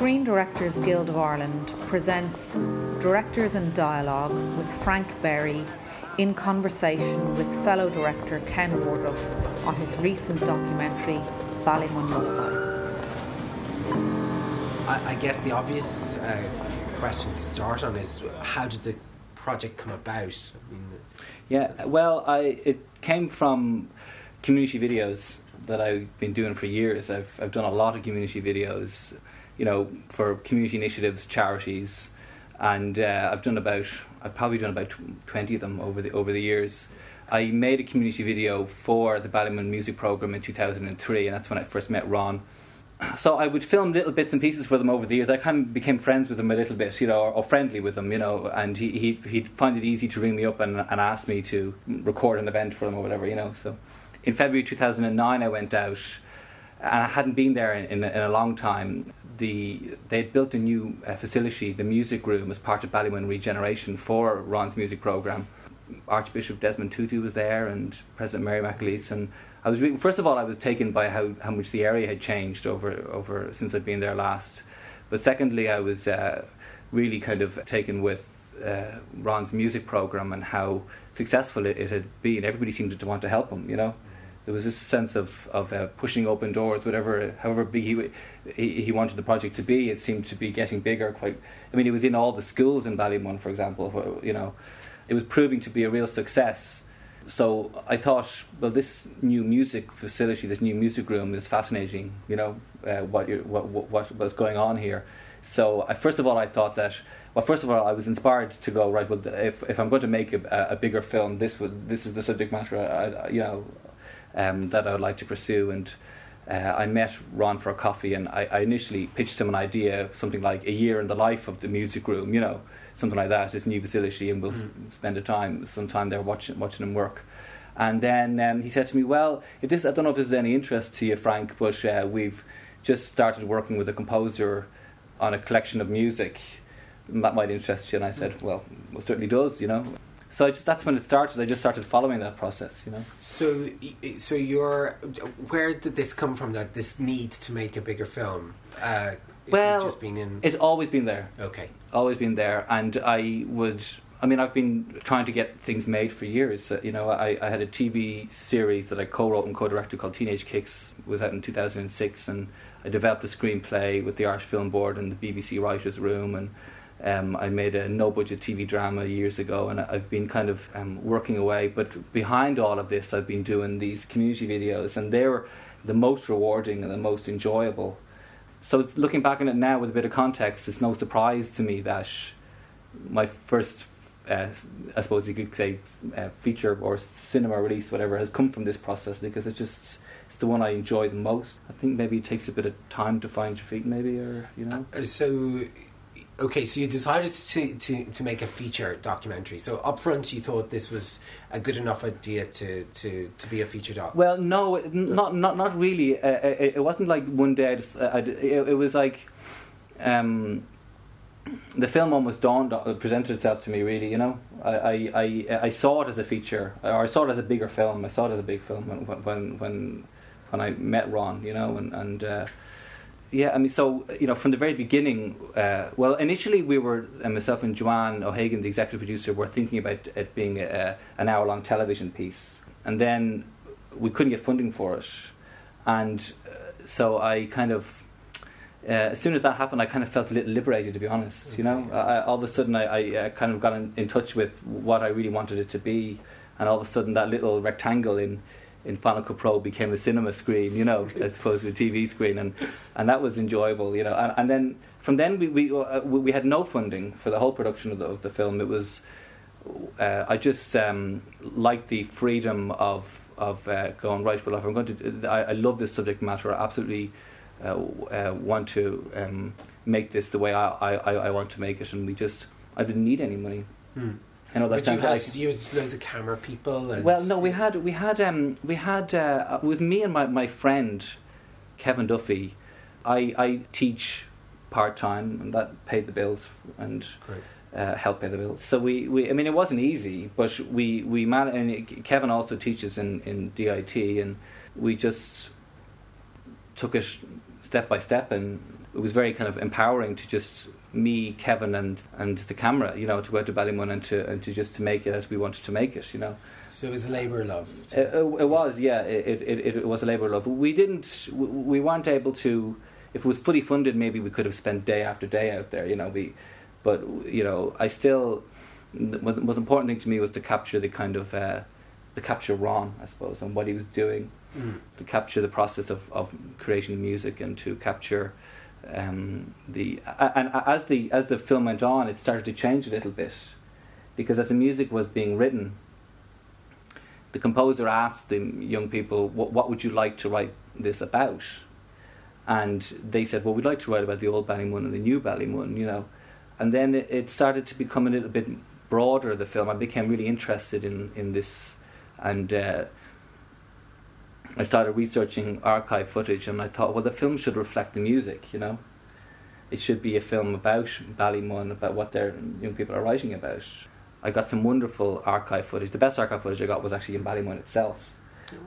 Screen Directors Guild of Ireland presents Directors in Dialogue with Frank Berry in conversation with fellow director Ken Wardrop on his recent documentary Ballymun I, I guess the obvious uh, question to start on is how did the project come about? I mean, yeah, well, I it came from community videos that I've been doing for years. I've I've done a lot of community videos, you know, for community initiatives, charities, and uh, I've done about I've probably done about twenty of them over the over the years. I made a community video for the Ballymun Music Program in 2003, and that's when I first met Ron. So I would film little bits and pieces for them over the years. I kind of became friends with them a little bit, you know, or, or friendly with them, you know. And he he'd, he'd find it easy to ring me up and, and ask me to record an event for them or whatever, you know. So in February 2009, I went out, and I hadn't been there in, in, in a long time. The they'd built a new uh, facility, the music room, as part of Ballymun Regeneration for Ron's music program. Archbishop Desmond Tutu was there, and President Mary McAleese, and I was re- first of all I was taken by how, how much the area had changed over over since I'd been there last, but secondly I was uh, really kind of taken with uh, Ron's music program and how successful it, it, had been. Everybody seemed to want to help him, you know there was this sense of of uh, pushing open doors, whatever, however big he, he, he wanted the project to be. It seemed to be getting bigger. Quite, I mean, it was in all the schools in Ballymun, for example. Where, you know, it was proving to be a real success. So I thought, well, this new music facility, this new music room, is fascinating. You know, uh, what, what what what's going on here. So I, first of all, I thought that. Well, first of all, I was inspired to go right. Well, if if I'm going to make a, a bigger film, this would this is the subject matter. I, you know, um, that I would like to pursue. And uh, I met Ron for a coffee, and I, I, initially pitched him an idea, something like a year in the life of the music room, you know, something like that, this new facility, and we'll mm. spend a time, some time there watching watching him work. And then um, he said to me, "Well, if this, I don't know if this is any interest to you, Frank, but uh, we've just started working with a composer on a collection of music." That might interest you, and I said, "Well, it certainly does, you know." So just, that's when it started. I just started following that process, you know. So, so you're where did this come from? That this need to make a bigger film? Uh, well, just been in. It's always been there. Okay. Always been there, and I would. I mean, I've been trying to get things made for years. Uh, you know, I, I had a TV series that I co-wrote and co-directed called Teenage Kicks. It was out in 2006, and I developed a screenplay with the Irish Film Board and the BBC Writers' Room, and um, I made a no budget TV drama years ago, and I've been kind of um, working away. But behind all of this, I've been doing these community videos, and they're the most rewarding and the most enjoyable. So, looking back on it now with a bit of context, it's no surprise to me that my first, uh, I suppose you could say, uh, feature or cinema release, whatever, has come from this process because it's just the one I enjoy the most. I think maybe it takes a bit of time to find your feet, maybe, or you know. Uh, so okay, so you decided to, to, to make a feature documentary. So up front, you thought this was a good enough idea to, to, to be a feature doc. Well, no, not not not really. Uh, uh, it, it, wasn't like one day. I just, uh, I, it, it, was like um, the film almost dawned, uh, presented itself to me. Really, you know, I, I, I, saw it as a feature, or I saw it as a bigger film. I saw it as a big film when when when when I met Ron. You know, and and. Uh, yeah, I mean, so you know, from the very beginning, uh, well, initially we were uh, myself and Joanne O'Hagan, the executive producer, were thinking about it being a, an hour-long television piece, and then we couldn't get funding for it, and uh, so I kind of. Uh, as soon as that happened, I kind of felt a little liberated, to be honest. You know, I, all of a sudden, I, I, I kind of got in, in touch with what I really wanted it to be, and all of a sudden, that little rectangle in in Final Cut Pro became a cinema screen, you know, as opposed to a TV screen, and and that was enjoyable, you know. And, and then from then we we uh, we had no funding for the whole production of the, of the film. It was uh, I just um, liked the freedom of of uh, going right. Well, if I'm going to, I, I love this subject matter. I absolutely uh, uh, want to um, make this the way I, I, I want to make it, and we just I didn't need any money. Hmm. I know that but sounds you had, like you had loads of camera people. And well, no, we had we had um, we had uh, with me and my, my friend Kevin Duffy. I I teach part time, and that paid the bills and uh, helped pay the bills. So we, we I mean, it wasn't easy, but we we man and Kevin also teaches in in DIT, and we just took it step by step, and it was very kind of empowering to just me, Kevin, and and the camera, you know, to go out to Ballymun and to and to just to make it as we wanted to make it, you know. So it was a labour of love. It, it, it was, yeah. It, it, it, was a labour of love. We didn't, we weren't able to. If it was fully funded, maybe we could have spent day after day out there. You know, we, but you know, I still. The most important thing to me was to capture the kind of, uh, the capture Ron, I suppose, and what he was doing, Mm. to capture the process of, of creating music and to capture um, the and as the as the film went on, it started to change a little bit because as the music was being written, the composer asked the young people, what, what would you like to write this about? And they said, well, we'd like to write about the old Ballymun and the new Ballymun, you know. And then it, it started to become a little bit broader, the film. I became really interested in, in this. And uh, I started researching archive footage, and I thought, well, the film should reflect the music, you know. It should be a film about Ballymun, about what their young people are writing about. I got some wonderful archive footage. The best archive footage I got was actually in Ballymun itself.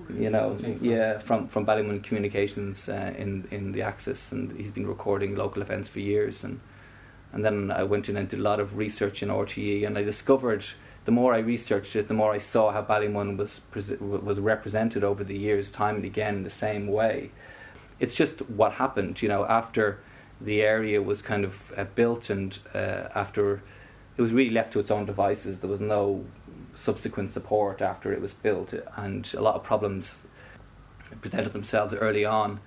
You know, yeah, from from Ballymun Communications uh, in in the Axis, and he's been recording local events for years. And and then I went in and did a lot of research in RTE, and I discovered the more I researched it, the more I saw how Ballymun was was represented over the years, time and again, in the same way. It's just what happened, you know, after the area was kind of uh, built and uh, after it was really left to its own devices. There was no subsequent support after it was built, and a lot of problems presented themselves early on.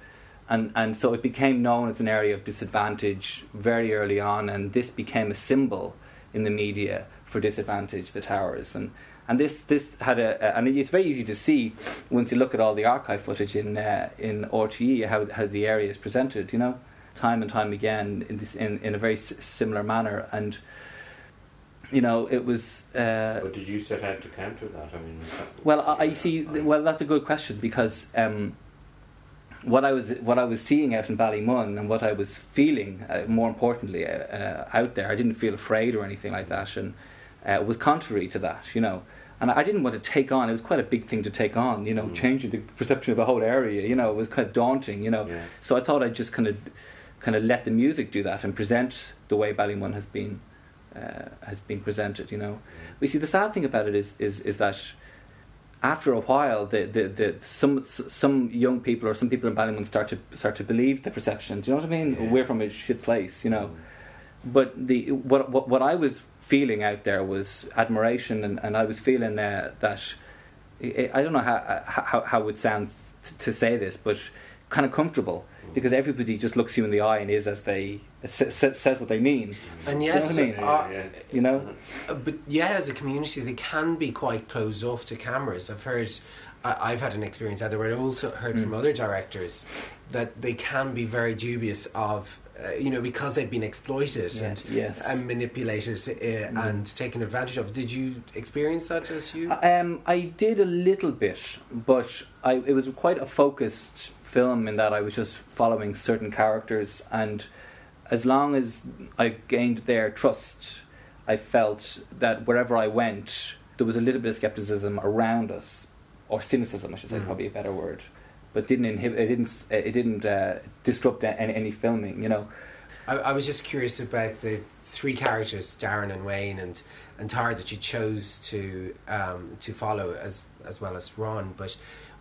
And, and so it became known as an area of disadvantage very early on, and this became a symbol in the media for disadvantage, the towers. And, and this, this had a, a and it's very easy to see once you look at all the archive footage in, uh, in RTE how, how the area is presented, you know, time and time again in, this, in, in a very s- similar manner. And you know, it was. Uh, but did you set out to counter that? I mean, well, I, I see. Well, that's a good question because um, what I was what I was seeing out in Ballymun and what I was feeling, uh, more importantly, uh, uh, out there, I didn't feel afraid or anything like that, and uh, was contrary to that, you know. And I didn't want to take on. It was quite a big thing to take on, you know, Mm. changing the perception of the whole area. You know, it was quite daunting, you know. Yeah. So I thought I'd just kind of, kind of let the music do that and present the way Ballymun has been, uh, has been presented. You know, we see the sad thing about it is is, is that after a while, the, the, the some some young people or some people in Ballymun start to start to believe the perception. Do you know what I mean? Yeah. We're from a shit place, you know. But the what what, what I was feeling out there was admiration, and, and I was feeling uh, that I I don't know how how how it sounds t- to say this, but kind of comfortable because everybody just looks you in the eye and is as they sa- sa- says what they mean. And you know yes, I mean? uh, Yeah, You know. Uh, but yeah, as a community, they can be quite closed off to cameras. I've heard, I, I've had an experience either where I also heard from Mm. other directors that they can be very dubious of, uh, you know, because they've been exploited Yes, and, yes. and manipulated uh, Mm. and taken advantage of. Did you experience that as you? Um, I did a little bit, but I, it was quite a focused film in that I was just following certain characters, and as long as I gained their trust, I felt that wherever I went, there was a little bit of skepticism around us, or cynicism, I should say, Mhm. probably a better word, but didn't inhibit, it didn't, it didn't uh, disrupt any, any filming, you know. I, I was just curious about the three characters, Darren and Wayne and and Tara, that you chose to um, to follow as as well as Ron. But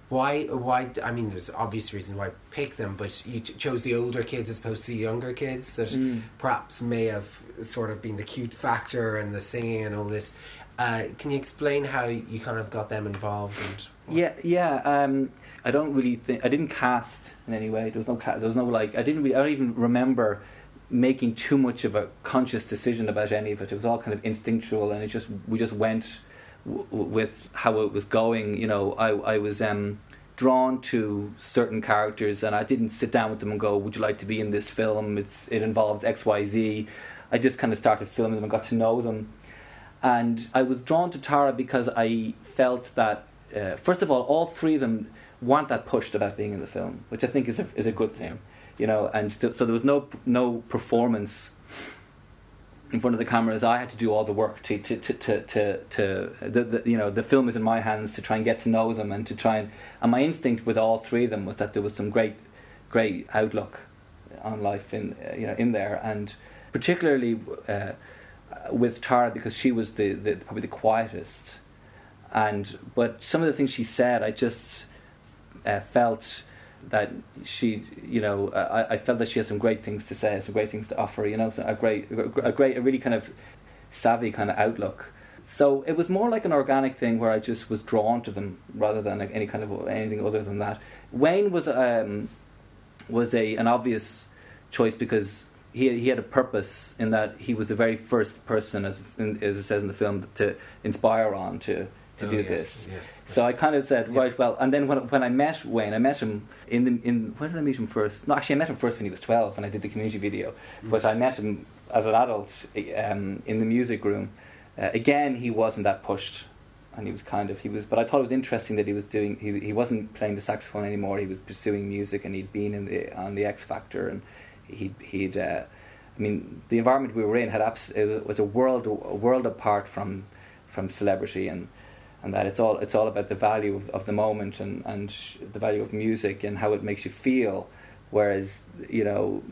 why? Why? I mean, there's obvious reason why pick them, but you ch- chose the older kids as opposed to the younger kids that Mm. perhaps may have sort of been the cute factor and the singing and all this. Uh, can you explain how you kind of got them involved? Yeah, yeah. Um, I don't really think I didn't cast in any way. There was no, there was no like. I didn't. Really, I don't even remember making too much of a conscious decision about any of it. It was all kind of instinctual, and it just we just went w- with how it was going. You know, I I was um, drawn to certain characters, and I didn't sit down with them and go, "Would you like to be in this film? It's it involves X Y Z." I just kind of started filming them and got to know them. And I was drawn to Tara because I felt that, uh, first of all, all three of them weren't push to that being in the film, which I think is a, is a good thing, you know. And so there was no no performance in front of the cameras. I had to do all the work to to to to, to, to the, the you know the film is in my hands to try and get to know them and to try and and my instinct with all three of them was that there was some great great outlook on life in uh, you know in there, and particularly uh, with Tara because she was the, the probably the quietest, and but some of the things she said, I just uh, felt that she, you know, I, I felt that she had some great things to say, some great things to offer, you know, a great, a great, a really kind of savvy kind of outlook. So it was more like an organic thing where I just was drawn to them rather than any kind of anything other than that. Wayne was um, was a an obvious choice because he he had a purpose in that he was the very first person, as as it says in the film, to inspire on to to Oh, do yes, this. yes, So I kind of said, Yeah. right, well, and then when when I met Wayne, I met him in the in when did I meet him first? No, actually, I met him first when he was twelve, and I did the community video. Mm. But I met him as an adult um, in the music room. Uh, again, he wasn't that pushed, and he was kind of he was. But I thought it was interesting that he was doing. He he wasn't playing the saxophone anymore. He was pursuing music, and he'd been in the on the X Factor, and he'd he'd. Uh, I mean, the environment we were in had abs- it was a world a world apart from from celebrity and and that it's all it's all about the value of, of the moment and and the value of music and how it makes you feel. Whereas you know,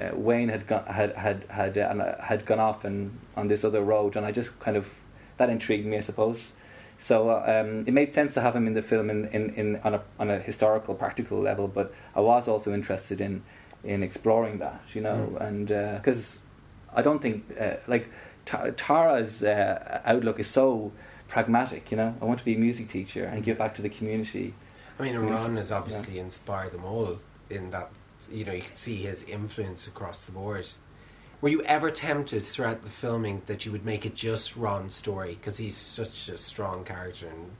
uh, Wayne had gone had had had uh, uh, had gone off and on this other road, and I just kind of that intrigued me, I suppose. So uh, um, it made sense to have him in the film in, in, in on a on a historical practical level, but I was also interested in in exploring that, you know, and because I don't think uh, like Tara's uh, outlook is so pragmatic, you know. I want to be a music teacher and give back to the community. I mean, Yeah. Ron has obviously inspired them all in that, you know, you can see his influence across the board. Were you ever tempted throughout the filming that you would make it just Ron's story? Because he's such a strong character and,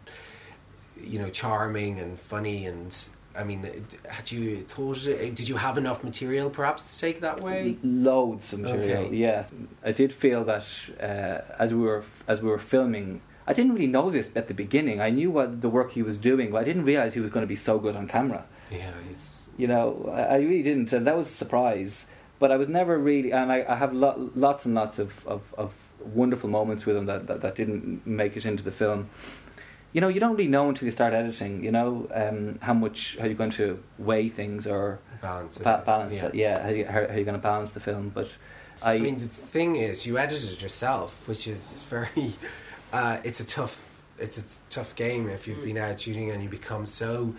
you know, charming and funny and. I mean, had you thought? Did you have enough material, perhaps, to take that way? Loads of material. Okay. Yeah, I did feel that uh, as we were as we were filming, I didn't really know this at the beginning. I knew what the work he was doing, but I didn't realize he was going to be so good on camera. Yeah, he's You know, I, I really didn't, and that was a surprise. But I was never really, and I, I have lo- lots and lots of, of, of wonderful moments with him that, that, that didn't make it into the film. You know, you don't really know until you start editing. You know, um, how much how you're going to weigh things or balance. ba- balance it. Yeah, how, you, how, how you're going to balance the film. But I, I mean, the thing is, you edited yourself, which is very. Uh, it's a tough. It's a tough game if you've been out shooting and you become so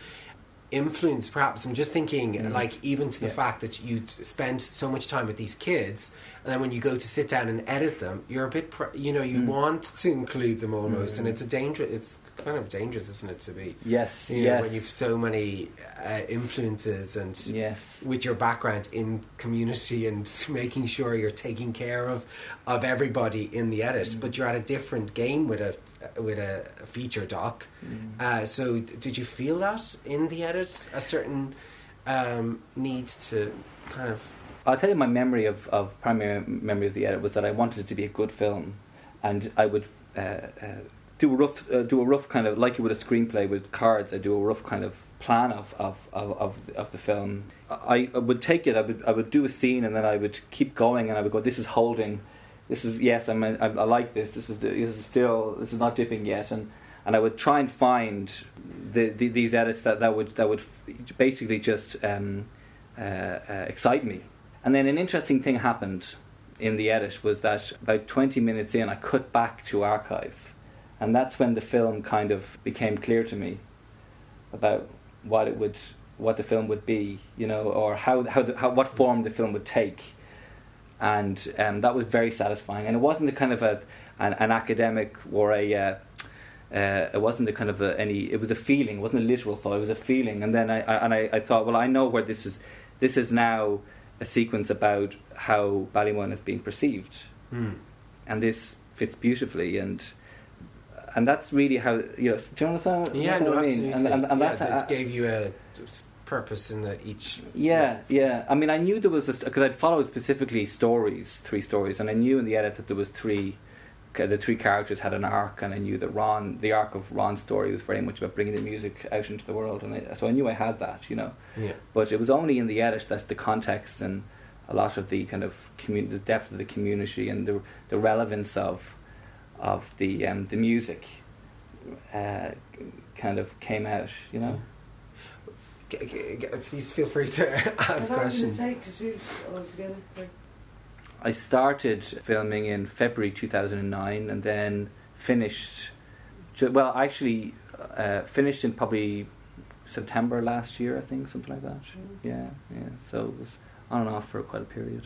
influenced. Perhaps I'm just thinking, Mm. like, even to the Yeah. fact that you spend so much time with these kids, and then when you go to sit down and edit them, you're a bit. Pr- you know, you Mm. want to include them almost, and Mm. it's a danger. It's kind of dangerous, isn't it, to be. yes, You know, yes, when you've so many uh, influences and yes. with your background in community and making sure you're taking care of of everybody in the edit, Mm. but you're at a different game with a with a feature doc. Mm. Uh, so, did you feel that in the edit a certain um, need to kind of I'll tell you my memory of, of primary memory of the edit was that I wanted it to be a good film, and I would uh, uh, do a rough uh, do a rough kind of like you would a screenplay with cards. I do a rough kind of plan of of, of, of, of the film. I, I would take it. I would I would do a scene, and then I would keep going, and I would go. This is holding. This is yes. I'm, I, I like this. This is this is still this is not dipping yet, and and I would try and find the, the these edits that, that would that would basically just um, uh, uh, excite me. And then an interesting thing happened in the edit was that about 20 minutes in, I cut back to archive. And that's when the film kind of became clear to me about what it would, what the film would be, you know, or how, how, the, how what form the film would take. And um, that was very satisfying. And it wasn't the kind of a, an, an academic or a, uh, uh, it wasn't a kind of a, any. It was a feeling. It wasn't a literal thought. It was a feeling. And then I, I and I, I thought, well, I know where this is. This is now a sequence about how Ballymun is being perceived, hmm. and this fits beautifully. And and that's really how you know. Do you understand? yeah, no, what I absolutely. mean? And, and, and yeah, that's it gave you a purpose in the each. yeah, yeah. I mean, I knew there was because I'd followed specifically stories, three stories, and I knew in the edit that there was three. The three characters had an arc, and I knew that Ron, the arc of Ron's story, was very much about bringing the music out into the world, and I, so I knew I had that, you know. Yeah. But it was only in the edit that the context and a lot of the kind of commun- the depth of the community and the the relevance of of the um, the music uh, kind of came out, you know. g- g- g- please feel free to ask How long did it questions. take to shoot altogether? Like, I started filming in February 2009 and then finished. Well, I actually uh, finished in probably September last year, I think, something like that. Mm. Yeah, yeah. So it was on and off for quite a period.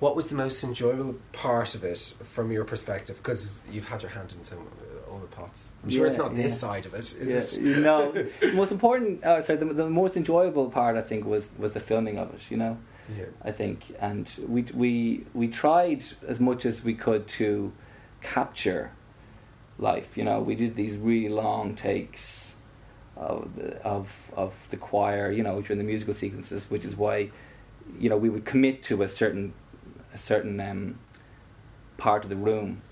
What was the most enjoyable part of it from your perspective? Because you've had your hand in some all the pots. I'm sure it's Yeah, not this yeah. side of it, is yeah, it? no, the most important. Uh, sorry, the, the most enjoyable part I think was was the filming of it. You know, Yeah. I think, and we we we tried as much as we could to capture life. You know, we did these really long takes of the, of of the choir. You know, during the musical sequences, which is why, you know, we would commit to a certain a certain um, part of the room,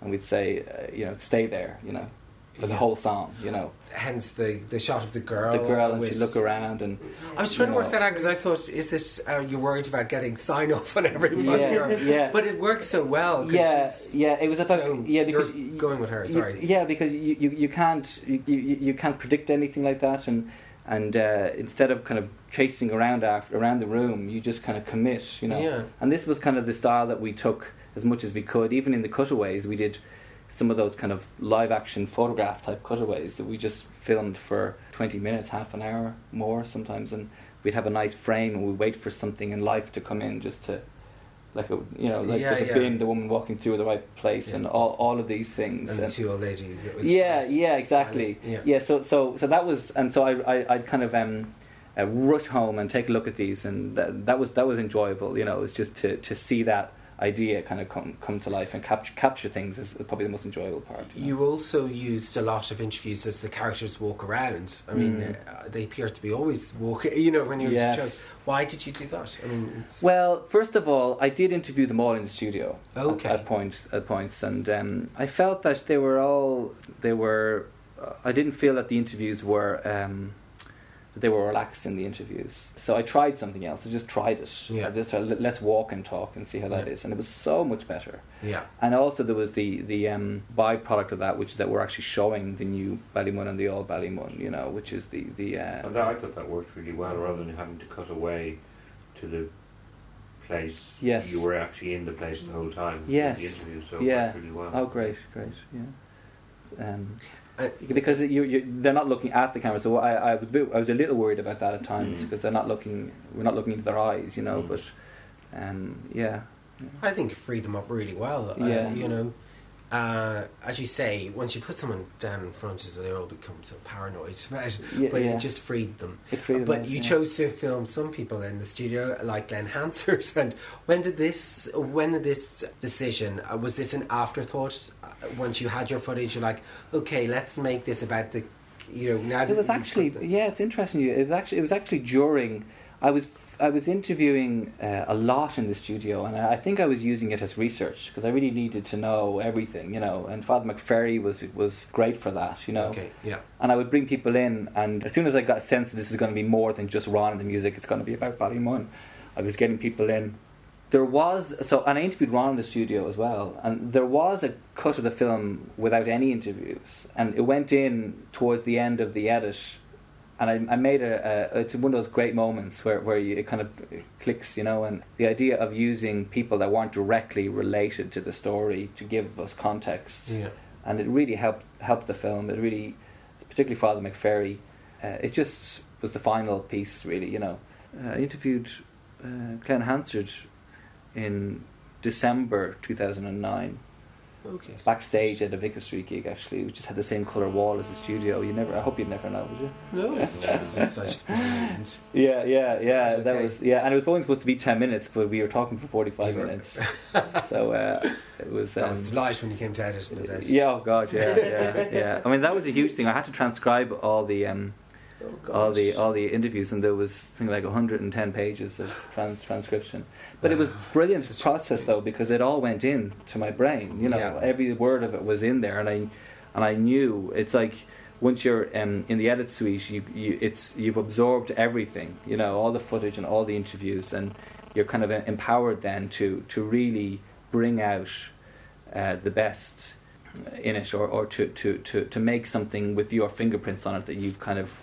and we'd say, uh, you know, stay there. You know, for the Yeah. whole song. You know, Hence the the shot of the girl. the girl and she look around and I was trying to you work that out because I thought, is this uh, you're worried about getting sign off on everybody? Yeah, or- yeah. But it works so well. Yeah, she's yeah, it was about- so- yeah, because you're going with her. You- Sorry. yeah, because you, you, you can't you, you, you can't predict anything like that, and and uh, instead of kind of chasing around after around the room, you just kind of commit, you know. Yeah. And this was kind of the style that we took as much as we could. Even in the cutaways, we did some of those kind of live action photograph type cutaways that we just filmed for twenty minutes, half an hour more sometimes, and we'd have a nice frame and we'd wait for something in life to come in just to. Like a you know like, Yeah, like yeah. bin, the woman walking through the right place, Yes. and all all of these things. And the And- two old ladies. It was yeah, quite yeah, exactly. stylish. Yeah. so so so that was, and so I I I'd kind of um, uh, rush home and take a look at these, and that, that was that was enjoyable. You know, it was just to to see that idea kind of come come to life and capture capture things is probably the most enjoyable part. You know? You also used a lot of interviews as the characters walk around. I mean, Mm. uh, they appear to be always walking. You know, when you Yes. chose. Why did you do that? I mean, Well, first of all, I did interview them all in the studio Okay. at, at points, at points, and um, I felt that they were all they were. Uh, I didn't feel that the interviews were um, that they were relaxed in the interviews. So I tried something else. I just tried it. Yeah. I just tried, "Let- let's walk and talk and see how that is, Yeah. and it was so much better. yeah, And also there was the the um, byproduct of that, which is that we're actually showing the new Ballymun and the old Ballymun, you know, which is the the. Uh, And I thought that worked really well, rather than having to cut away to the place. Yes. You were actually in the place the whole time. in Yes. The interview, so Yeah. worked really well. Oh, great, great, yeah. Um, Uh, because you, you, they're not looking at the camera, so I, I was a bit, I was a little worried about that at times Mm. because they're not looking, we're not looking into their eyes, you know. Mm. But um, yeah, I think it freed them up really well. Yeah. Uh, you know, uh, as you say, once you put someone down in front of you, they all become so paranoid about it. Yeah, but yeah. it just freed them. it freed But up, you yeah. chose to film some people in the studio, like Glen Hansard. And when did this? When did this decision? Uh, was this an afterthought? Uh, once you had your footage, you're like, okay, let's make this about the, you know, now. It was actually yeah, it's interesting. It was actually it was actually during I was I was interviewing uh, a lot in the studio, and I, I think I was using it as research because I really needed to know everything, you know. And Father McVerry was was great for that, you know. Okay, yeah, And I would bring people in, and as soon as I got a sense that this is going to be more than just Ron and the music, it's going to be about Ballymun, I was getting people in. There was so, and I interviewed Ron in the studio as well, and there was a cut of the film without any interviews, and it went in towards the end of the edit, and I, I made a, a. It's one of those great moments where where you, it kind of clicks, you know, and the idea of using people that weren't directly related to the story to give us context yeah. and it really helped helped the film. It really, particularly Father McVerry, uh, it just was the final piece. Really, you know. Uh, I interviewed uh, Glen Hansard in December two thousand and nine, Okay. backstage at a Vicar Street gig. Actually, we just had the same color wall as the studio. You never. I hope you'd never know, would you? No, that's such. Yeah, yeah, yeah. right, That was yeah, and it was only supposed to be ten minutes, but we were talking for forty five You minutes. so uh, it was. That was um, delight when you came to edit. No. Yeah, oh god, yeah, yeah, yeah. I mean, that was a huge thing. I had to transcribe all the um, Oh, all the all the interviews, and there was something like 110 pages of trans- transcription. But it was brilliant process though because it all went in to my brain. You know, Yeah. every word of it was in there, and I and I knew it's like once you're um, in the edit suite, you, you it's you've absorbed everything. You know, all the footage and all the interviews, and you're kind of empowered then to to really bring out uh, the best in it, or, or to, to, to, to make something with your fingerprints on it that you've kind of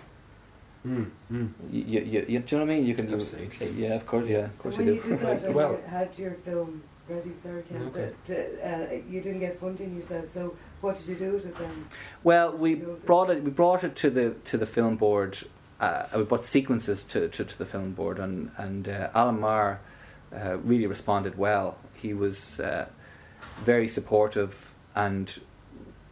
Mm, mm. You, you, you, you, do you know what I mean? You can. you- Absolutely. yeah, of course. Yeah, of course when you you do. did that, and Well- you had your film ready, sir, Ken, Okay. but, uh, you didn't get funding, you said. So what did you do with it then? Well, we Go for- brought it. We brought it to the to the film board. Uh, we brought sequences to, to, to the film board, and and uh, Alan Maher uh, really responded well. He was uh, very supportive, and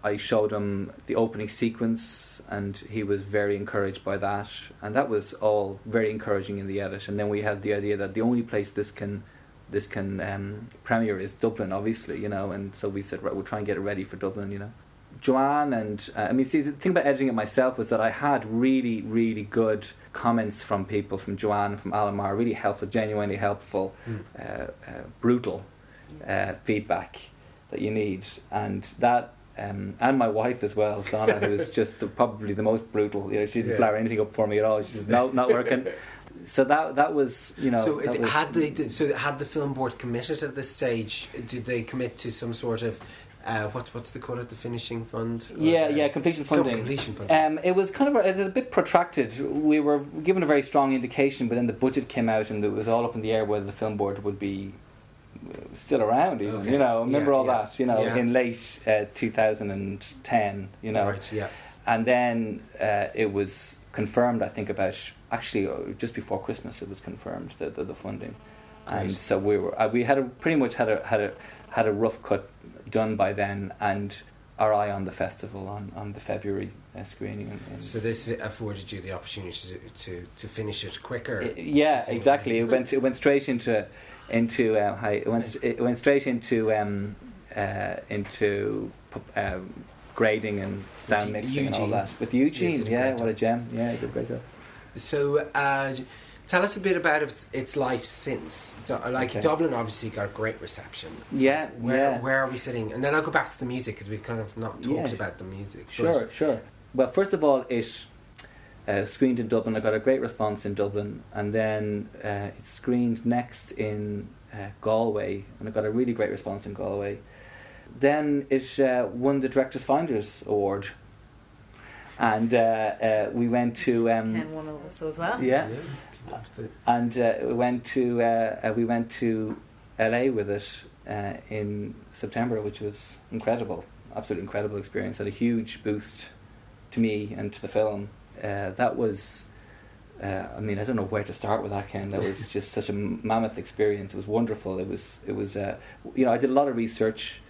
I showed him the opening sequence, and he was very encouraged by that. And that was all very encouraging in the edit. And then we had the idea that the only place this can this can um, premiere is Dublin, obviously, you know. And so we said, right, we'll try and get it ready for Dublin, you know. Joanne and uh, I mean, see, the thing about editing it myself was that I had really, really good comments from people, from Joanne, from Alan Maher, really helpful, genuinely helpful, Mm. uh, uh, brutal uh, feedback that you need, and that. Um, and my wife as well, Donna, who is just the, probably the most brutal. You know, she didn't Yeah. flower anything up for me at all. She said, "No, not working." so that that was, you know, so it, was, had they so had the film board committed at this stage? Did they commit to some sort of uh, what's what's they call it? The finishing fund? Or, yeah, yeah, completion co- funding. completion funding. Um, it was kind of a, it was a bit protracted. We were given a very strong indication, but then the budget came out, and it was all up in the air whether the film board would be still around. Even Okay. you know, remember Yeah, all yeah, that. You know, yeah. in late uh, 2010. You know, right? Yeah. and then uh, it was confirmed. I think about actually uh, just before Christmas, it was confirmed the the, the funding, and so we were uh, we had a, pretty much had a had a had a rough cut done by then, and our eye on the festival on, on the February uh, screening. In, in So this afforded you the opportunity to to, to finish it quicker. I- yeah, exactly. It went it went straight into into uh, hi, it went it went straight into um, uh, into um, grading and sound Eugene- mixing and all that with Yeah, Eugene. a Yeah, what a gem. Yeah, did a great job. So, uh, tell us a bit about its, its life since. Like Okay. Dublin, obviously got great reception. So Yeah, Where yeah. where are we sitting? And then I'll go back to the music because we've kind of not talked Yeah. about the music. Sure, sure. Well, first of all, it uh, screened in Dublin. I got a great response in Dublin, and then uh, it screened next in uh, Galway, and I got a really great response in Galway. Then it uh, won the Directors Finders Award, and uh, uh, we went to um, Ken one of us as well. yeah, Yeah. and uh, we went to uh, uh, we went to LA with it uh, in September, which was incredible, absolutely incredible experience. Had a huge boost to me and to the film. Uh, that was, uh, I mean, I don't know where to start with that. Ken, that was just such a mammoth experience. It was wonderful. It was, it was, uh, you know, I did a lot of research.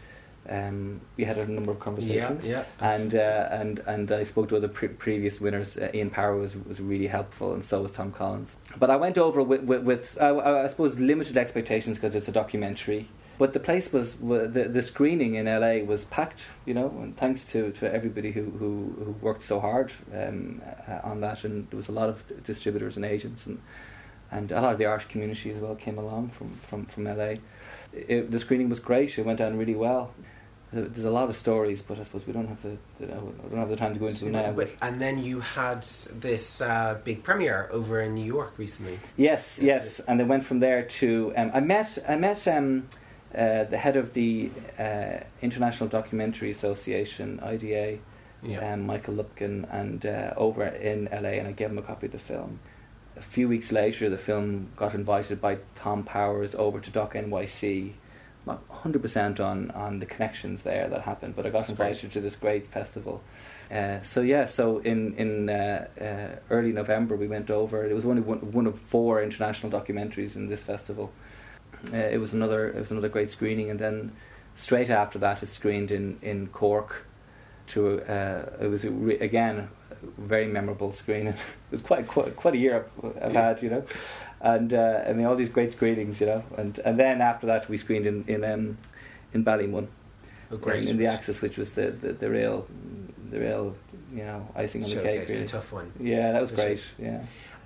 Um, we had a number of conversations yeah. yeah, and uh, and and I spoke to other pre- previous winners. Uh, Ian Power was was really helpful, and so was Tom Collins. But I went over with with, with uh, I suppose limited expectations because it's a documentary. But the place was the the screening in LA was packed, you know, and thanks to, to everybody who, who, who worked so hard um, uh, on that, and there was a lot of distributors and agents, and and a lot of the art community as well came along from from from LA. It, the screening was great; it went down really well. There's a lot of stories, but I suppose we don't have the, the we don't have the time to go into them now. But, and then you had this uh, big premiere over in New York recently. Yes, yes, and I went from there to. Um, I met I met um, uh, the head of the uh, International Documentary Association (IDA), Yeah. um, Michael Lumpkin, and uh, over in LA, and I gave him a copy of the film. A few weeks later, the film got invited by Thom Powers over to Doc NYC. Not 100% on, on the connections there that happened, but I got invited to this great festival. Uh, so yeah, so in in uh, uh, early November we went over. It was only one, one of four international documentaries in this festival. Uh, it was another it was another great screening, and then straight after that it screened in in Cork. To uh, it was a re- again a very memorable screening. it was quite quite, quite a year I've, I've had, you know, and uh, I mean all these great screenings, you know, and and then after that we screened in in um, in Ballymun Oh, great. in, in the Axis, which was the, the, the real the real you know icing on the cake. Really. the tough one. Yeah, that was great. Yeah.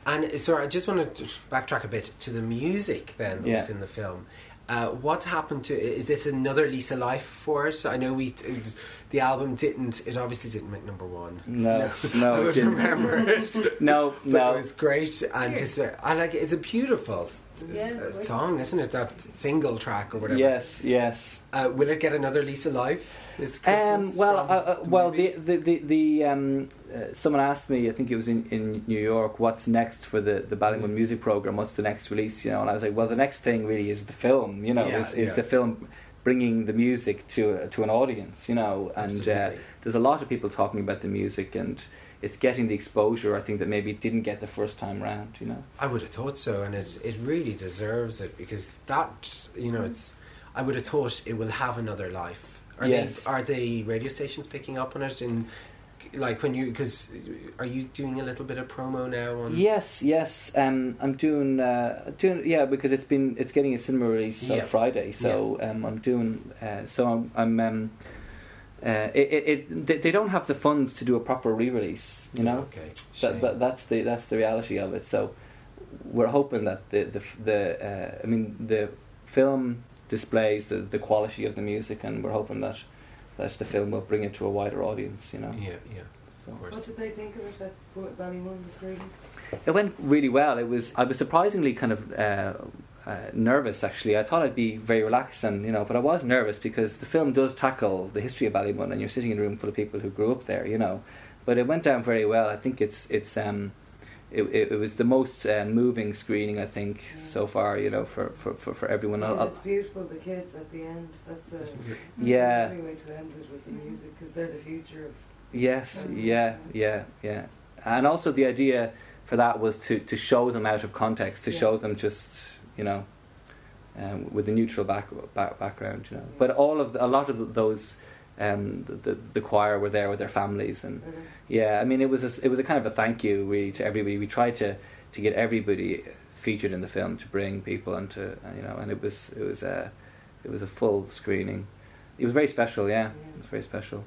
And so I just want to backtrack a bit to the music then that was in the film. Uh, what's happened to? Is this another Lisa Life for it? I know we the album didn't. It obviously didn't make number one. No, no, I it would didn't. remember it. No, But no. it was great, and just, I like it. It's a beautiful Yeah, song, isn't it? That single track or whatever. Yes, yes. Uh, will it get another Lisa live? Is Um, well, uh, uh, the well, movie? the the the, the um, uh, someone asked me, I think it was in, in New York, what's next for the the Ballymun Mm. music program? What's the next release? You know, and I was like, well, the next thing really is the film. You know, Yeah, is, is yeah. the film bringing the music to to an audience. You know, and uh, there's a lot of people talking about the music and. It's getting the exposure I think that maybe it didn't get the first time round, you know. I would have thought so, and it it really deserves it because that you know it's. I would have thought it will have another life. Are Yes. they are the radio stations picking up on it? And like when you because are you doing a little bit of promo now on? Yes, yes. Um, I'm doing uh, doing yeah because it's been it's getting a cinema release Yeah. on Friday, so um, I'm doing uh, so I'm, I'm um, uh, it, it, it they, they don't have the funds to do a proper re-release, you know. Okay. That, that that's the that's the reality of it. So we're hoping that the the the uh, I mean the film displays the the quality of the music, and we're hoping that that the film will bring it to a wider audience, you know. yeah, yeah, So. of What did they think of it at what Ballymun was reading? It went really well. It was I was surprisingly kind of uh, uh, nervous actually. I thought I'd be very relaxed and you know, but I was nervous because the film does tackle the history of Ballymun and you're sitting in a room full of people who grew up there, you know. But it went down very well. I think it's it's um it, it, it was the most uh, moving screening I think Yeah. so far, you know, for for, for, for everyone. Because I'll- it's beautiful, the kids at the end. That's a, that's it? Yeah. a lovely way to end it with the music because they're the future of. Yes, Um, yeah, yeah, yeah. And also the idea for that was to, to show them out of context, to Yeah. show them just, you know, um, with a neutral back, back, background, you know. But all of the, a lot of those, um, the, the, the choir were there with their families, and uh, yeah, I mean it was a, it was a kind of a thank you really to everybody. We tried to, to get everybody featured in the film to bring people and to uh, you know, and it was it was a it was a full screening. It was very special, yeah. Yeah. It was very special.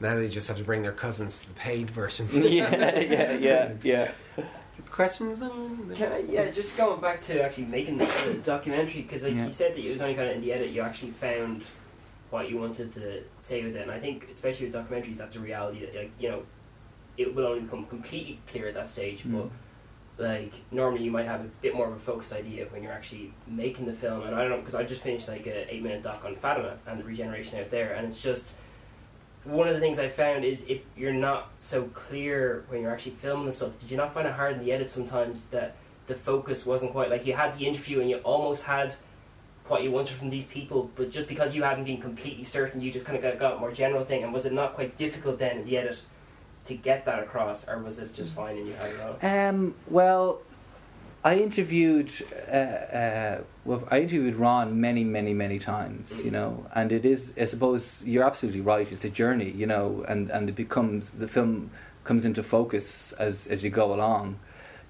Now they just have to bring their cousins to the paid versions. yeah, yeah, yeah, yeah. Questions? on- Can I, yeah, just going back to actually making the, the documentary because like Yeah. you said that it was only kind of in the edit you actually found what you wanted to say with it, and I think especially with documentaries that's a reality that like you know it will only become completely clear at that stage, Mm. but like normally you might have a bit more of a focused idea when you're actually making the film, and I don't know because I just finished like a eight minute doc on Fatima and the regeneration out there, and it's just one of the things I found is if you're not so clear when you're actually filming the stuff, did you not find it hard in the edit sometimes that the focus wasn't quite like you had the interview and you almost had what you wanted from these people, but just because you hadn't been completely certain, you just kind of got, got more general thing. And was it not quite difficult then in the edit to get that across, or was it just fine and you had it all? Um, well, I interviewed, uh, uh, well, I interviewed Ron many, many, many times, you know, and it is, I suppose, you're absolutely right. It's a journey, you know, and and it becomes the film comes into focus as as you go along.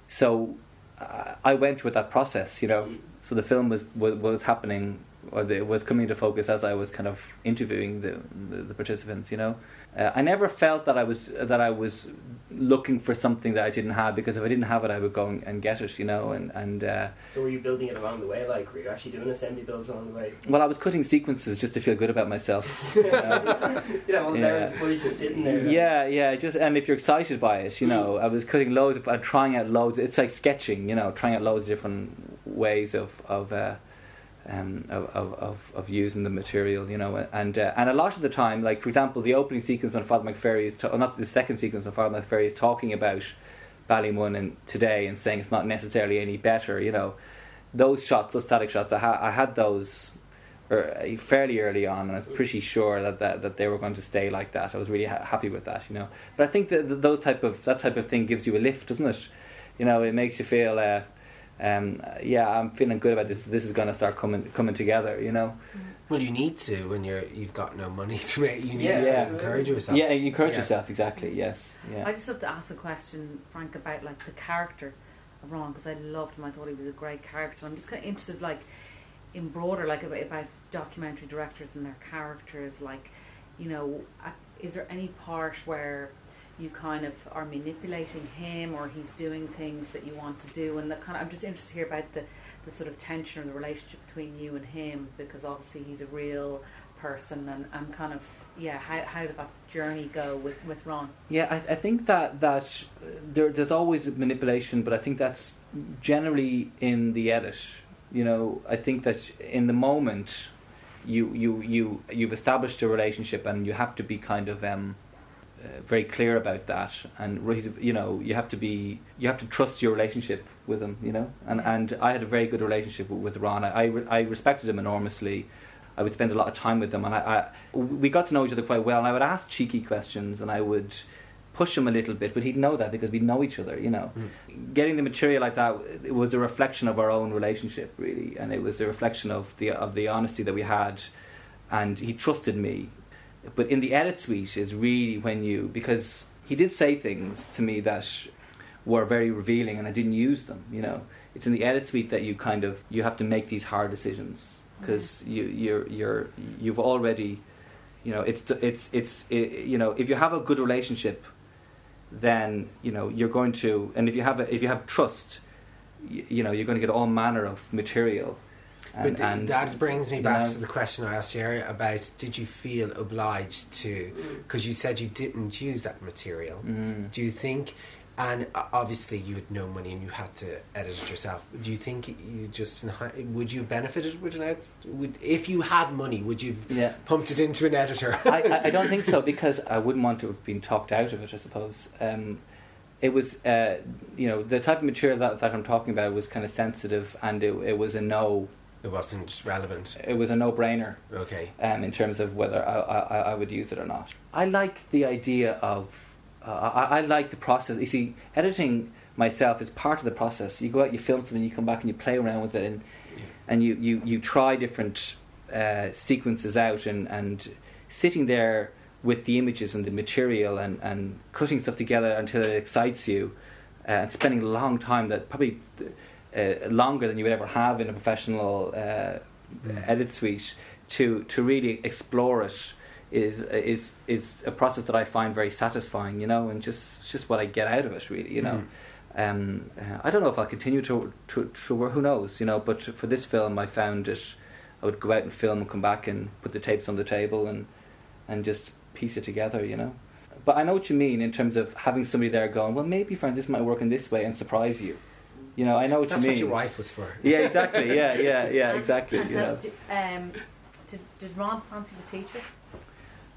So, uh, I went with that process, you know. So the film was was, was happening, or the, it was coming into focus as I was kind of interviewing the the, the participants, you know. Uh, I never felt that I was that I was looking for something that I didn't have because if I didn't have it, I would go and, and get it, you know. And and uh, So were you building it along the way? Like, were you actually doing assembly builds along the way? well, I was cutting sequences just to feel good about myself. All those Yeah. hours footage just sitting there. yeah, yeah. Just and if you're excited by it, you know, I was cutting loads of, and trying out loads. It's like sketching, you know, trying out loads of different ways of of. Uh, um, of, of, of, using the material, you know, and uh, and a lot of the time, like for example, the opening sequence when Father McVerry is, ta- not the second sequence when Father McVerry is talking about Ballymun and today and saying it's not necessarily any better, you know, those shots, those static shots, I, ha- I had those er, fairly early on, and I was pretty sure that, that, that they were going to stay like that. I was really ha- happy with that, you know. But I think that that those type of that type of thing gives you a lift, doesn't it? You know, it makes you feel, uh, um, yeah, I'm feeling good about this. This is going to start coming coming together, you know. Well, you need to when you're you've got no money to make. You need Yeah, to yeah. encourage yourself. Yeah, you encourage Yeah. yourself exactly. Yes, yeah. I just have to ask a question, Frank, about like the character of Ron because I loved him. I thought he was a great character. I'm just kind of interested, like in broader, like about, about documentary directors and their characters. Like, you know, uh, is there any part where you kind of are manipulating him, or he's doing things that you want to do? And the kind of, I'm just interested to hear about the the sort of tension or the relationship between you and him because obviously he's a real person and, and kind of yeah how, how did that journey go with, with Ron? Yeah, I, I think that that there, there's always manipulation, but I think that's generally in the edit. You know, I think that in the moment, you you you you've established a relationship, and you have to be kind of um, uh, very clear about that, and you know you have to be you have to trust your relationship with him. You know, and and I had a very good relationship with Ron. I I, re- I respected him enormously. I would spend a lot of time with him, and I, I we got to know each other quite well. And I would ask cheeky questions, and I would push him a little bit, but he'd know that because we'd know each other. You know, getting the material like that it was a reflection of our own relationship, really, and it was a reflection of the of the honesty that we had, and he trusted me. But in the edit suite is really when you because he did say things to me that were very revealing, and I didn't use them. You know, it's in the edit suite that you kind of you have to make these hard decisions mm-hmm. because you you're you're you've already you know it's it's it's it, you know if you have a good relationship then you know you're going to and if you have a, if you have trust you, you know you're going to get all manner of material but and that brings me back know- to the question I asked you earlier about did you feel obliged to because you said you didn't use that material. Mm. Do you think and uh, obviously you had no money and you had to edit it yourself. Do you think you just would you have benefited with an edit? Would if you had money, would you have yeah pumped it into an editor? I, I, I don't think so because I wouldn't want to have been talked out of it. I suppose um, it was, uh, you know, the type of material that, that I'm talking about was kind of sensitive, and it, it was a no, it wasn't relevant. it was a no-brainer Okay. um, in terms of whether I, I, I would use it or not. I like the idea of, uh, I, I like the process. You see, editing myself is part of the process. You go out, you film something, you come back and you play around with it, and and you, you, you try different uh, sequences out and, and sitting there with the images and the material and, and cutting stuff together until it excites you uh, and spending a long time that probably uh, longer than you would ever have in a professional uh, edit suite to, to really explore it is is is a process that I find very satisfying, you know, and just just what I get out of it, really, you know. Um, uh, I don't know if I'll continue to, to, to work, who knows, you know, but for this film I found it, I would go out and film and come back and put the tapes on the table and, and just piece it together, you know. But I know what you mean in terms of having somebody there going, well, maybe, friend, this might work in this way and surprise you. You know, I know what That's you mean. That's what your wife was for. Yeah, exactly. Yeah, yeah, yeah, And- exactly. And you so know. did, um, did, did Ron fancy the teacher?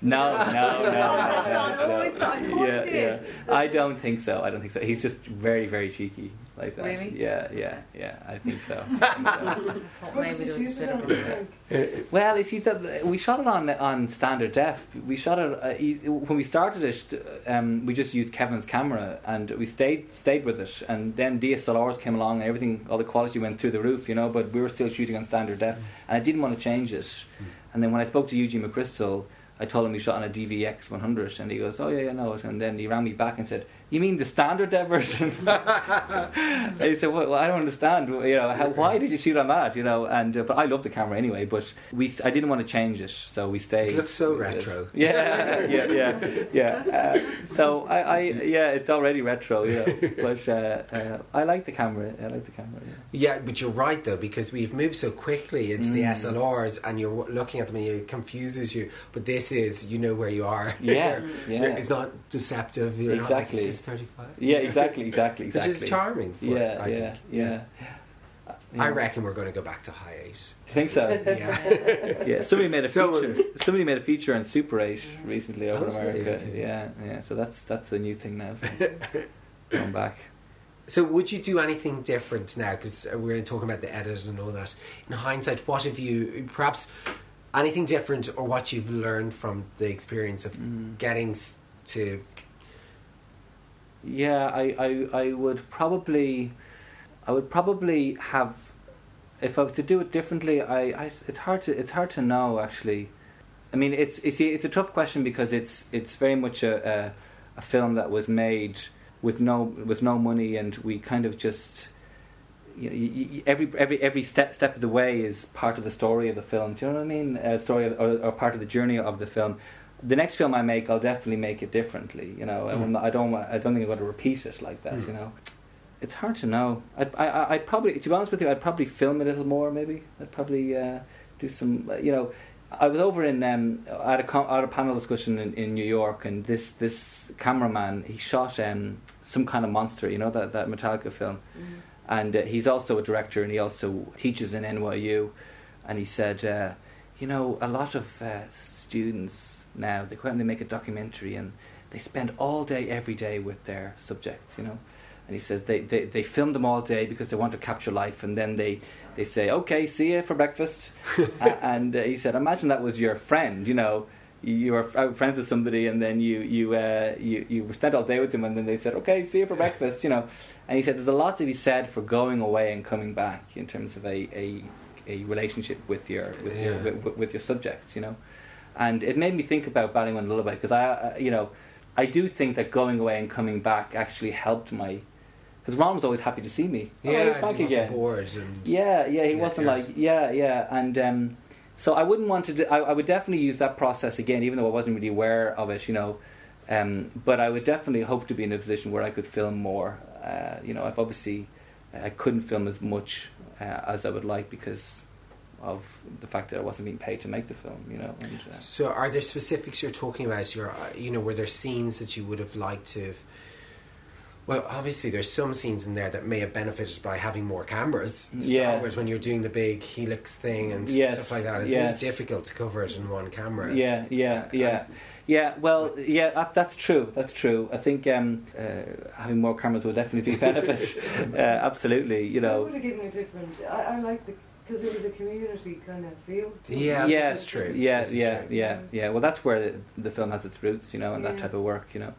No, no, no, no, That's no, all. I always thought- I thought yeah, yeah. I don't think so. I don't think so. He's just very, very cheeky like that. Really? Yeah, yeah, yeah. I think so. I think so. Thought What maybe did there you was a shoot bit it of on? a- you think? well, you see, that we shot it on on standard def. We shot it uh, e- when we started it. Um, we just used Kevin's camera and we stayed stayed with it. And then DSLRs came along and everything, all the quality went through the roof, you know. But we were still shooting on standard def, and I didn't want to change it. And then when I spoke to Eugene McChrystal, I told him we shot on a DVX 100, and he goes, "Oh yeah, yeah, no." And then he rang me back and said, "You mean the standard def version?" he said, well, I don't understand. You know, how, why did you shoot on that? You know, and uh, but I love the camera anyway. But we, I didn't want to change it, so we stayed. It looks so retro. Yeah, yeah, yeah, yeah. Uh, so I, I, yeah, it's already retro. You know, but uh, uh, I like the camera. I like the camera. Yeah. Yeah, but you're right though because we've moved so quickly into the Mm. SLRs, and you're looking at them and it confuses you. But this is, you know, where you are. Yeah, yeah. It's not deceptive. You're not like, Exactly. Is 35? Yeah, exactly, exactly, Which is charming. For Yeah, it, I yeah, think. yeah. I reckon we're going to go back to high eight. You think so? Yeah. Yeah, somebody made a So- feature. Somebody made a feature on Super 8 recently over in America. okay. Yeah, yeah. So that's that's the new thing now. So. Going back. So, would you do anything different now? Because we're talking about the edit and all that. In hindsight, what have you, perhaps anything different, or what you've learned from the experience of Mm. getting to? Yeah, I, I, I would probably, I would probably have, if I was to do it differently, I, I it's hard to it's hard to know actually. I mean, it's it's it's a tough question because it's it's very much a a, a film that was made with no with no money, and we kind of just. You know, you, you, every every every step step of the way is part of the story of the film. Do you know what I mean? Uh, story of, or, or part of the journey of the film. The next film I make, I'll definitely make it differently. You know, Mm. I don't I don't think I'm going to repeat it like that. Mm. You know, it's hard to know. I'd, I I probably to be honest with you, I'd probably film a little more. Maybe I'd probably uh, do some. uh, You know, I was over in um, I had a, com- I had a panel discussion in, in New York, and this this cameraman he shot um, some kind of monster, you know that that Metallica film, and uh, he's also a director, and he also teaches in NYU, and he said, uh, you know, a lot of uh, students now they go out and they make a documentary, and they spend all day every day with their subjects, you know, and he says they, they, they film them all day because they want to capture life, and then they they say, okay, see you for breakfast. And uh, he said, imagine that was your friend, you know, you you were friends with somebody and then you, you, uh, you, you spent all day with them and then they said, okay, see you for breakfast, you know. And he said, there's a lot to be said for going away and coming back in terms of a, a, a relationship with your, with, your, with, with your subjects, you know. And it made me think about Ballymun Lullaby because I, uh, you know, I do think that going away and coming back actually helped my. Because Ron was always happy to see me. Oh, Yeah, it's he Frank wasn't again. Yeah, yeah, he wasn't like yeah, yeah, and um, so I wouldn't want to. Do, I, I would definitely use that process again, even though I wasn't really aware of it, you know. Um, but I would definitely hope to be in a position where I could film more. Uh, you know, I've obviously I couldn't film as much uh, as I would like because of the fact that I wasn't being paid to make the film. You know, and, uh, So, are there specifics you're talking about? Your, uh, you know, were there scenes that you would have liked to? Have, well, obviously, there's some scenes in there that may have benefited by having more cameras. Yeah. with when you're doing the big helix thing and Yes, stuff like that. It is yes. difficult to cover it in one camera. Yeah, yeah, yeah, yeah. Well, yeah, that, that's true. That's true. I think um, uh, having more cameras will definitely be a benefit. uh, absolutely, you I know. would have given a different. I, I like the because it was a community kind of feel. To Yeah, it. yes, this true. Yeah, This yeah, true. yeah, yeah. Well, that's where the, the film has its roots, you know, and that type of work, you know.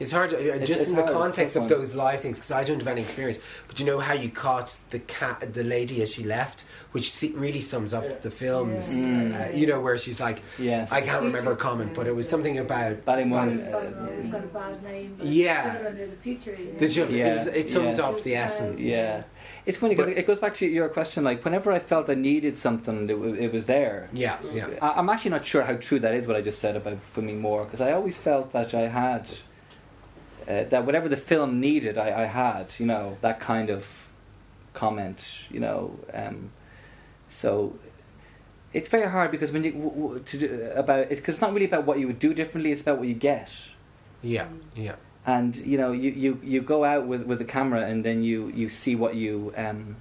It's hard, to, uh, It's- just it's in the hard, it's context of one. those live things, because I don't have any experience. But you know how you caught the cat, the lady as she left, which se- really sums up Yeah. the films. Yeah. Mm. Uh, you know where she's like, Yes. I can't remember a comment, but it was something about. Ballymun. It's it's got a bad name. Yeah. the future. you know. The ju- Yeah, it, was, it summed yeah. up the essence. Yeah. It's funny because it goes back to your question. Like, whenever I felt I needed something, it, w- it was there. Yeah, yeah. I, I'm actually not sure how true that is. What I just said about filming more, because I always felt that I had uh, that whatever the film needed, I, I had. You know, that kind of comment. You know, um, so it's very hard because when you w- w- to do, about it, because it's not really about what you would do differently. It's about what you get. Yeah, yeah. And you know, you, you, you go out with, with the camera, and then you, you see what you um,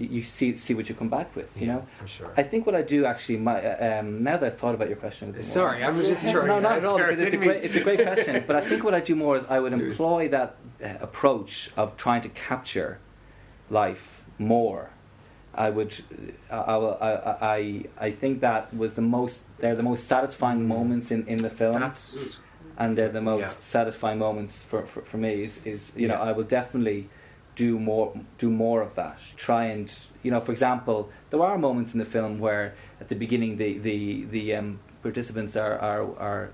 you, you see see what you come back with. You yeah, know, for sure. I think what I do actually, my, uh, um, now that I've thought about your question, a Sorry, I'm just throwing no, not at all. Because it's a great, it's a great question. But I think what I do more is I would employ that uh, approach of trying to capture life more. I would, I, I, I, I, I think that was the most. They're the most satisfying moments in, in the film That's and they're the most Yeah. satisfying moments for, for, for me is, is you know I will definitely do more do more of that. Try and you know for example there are moments in the film where at the beginning the the, the um, participants are, are are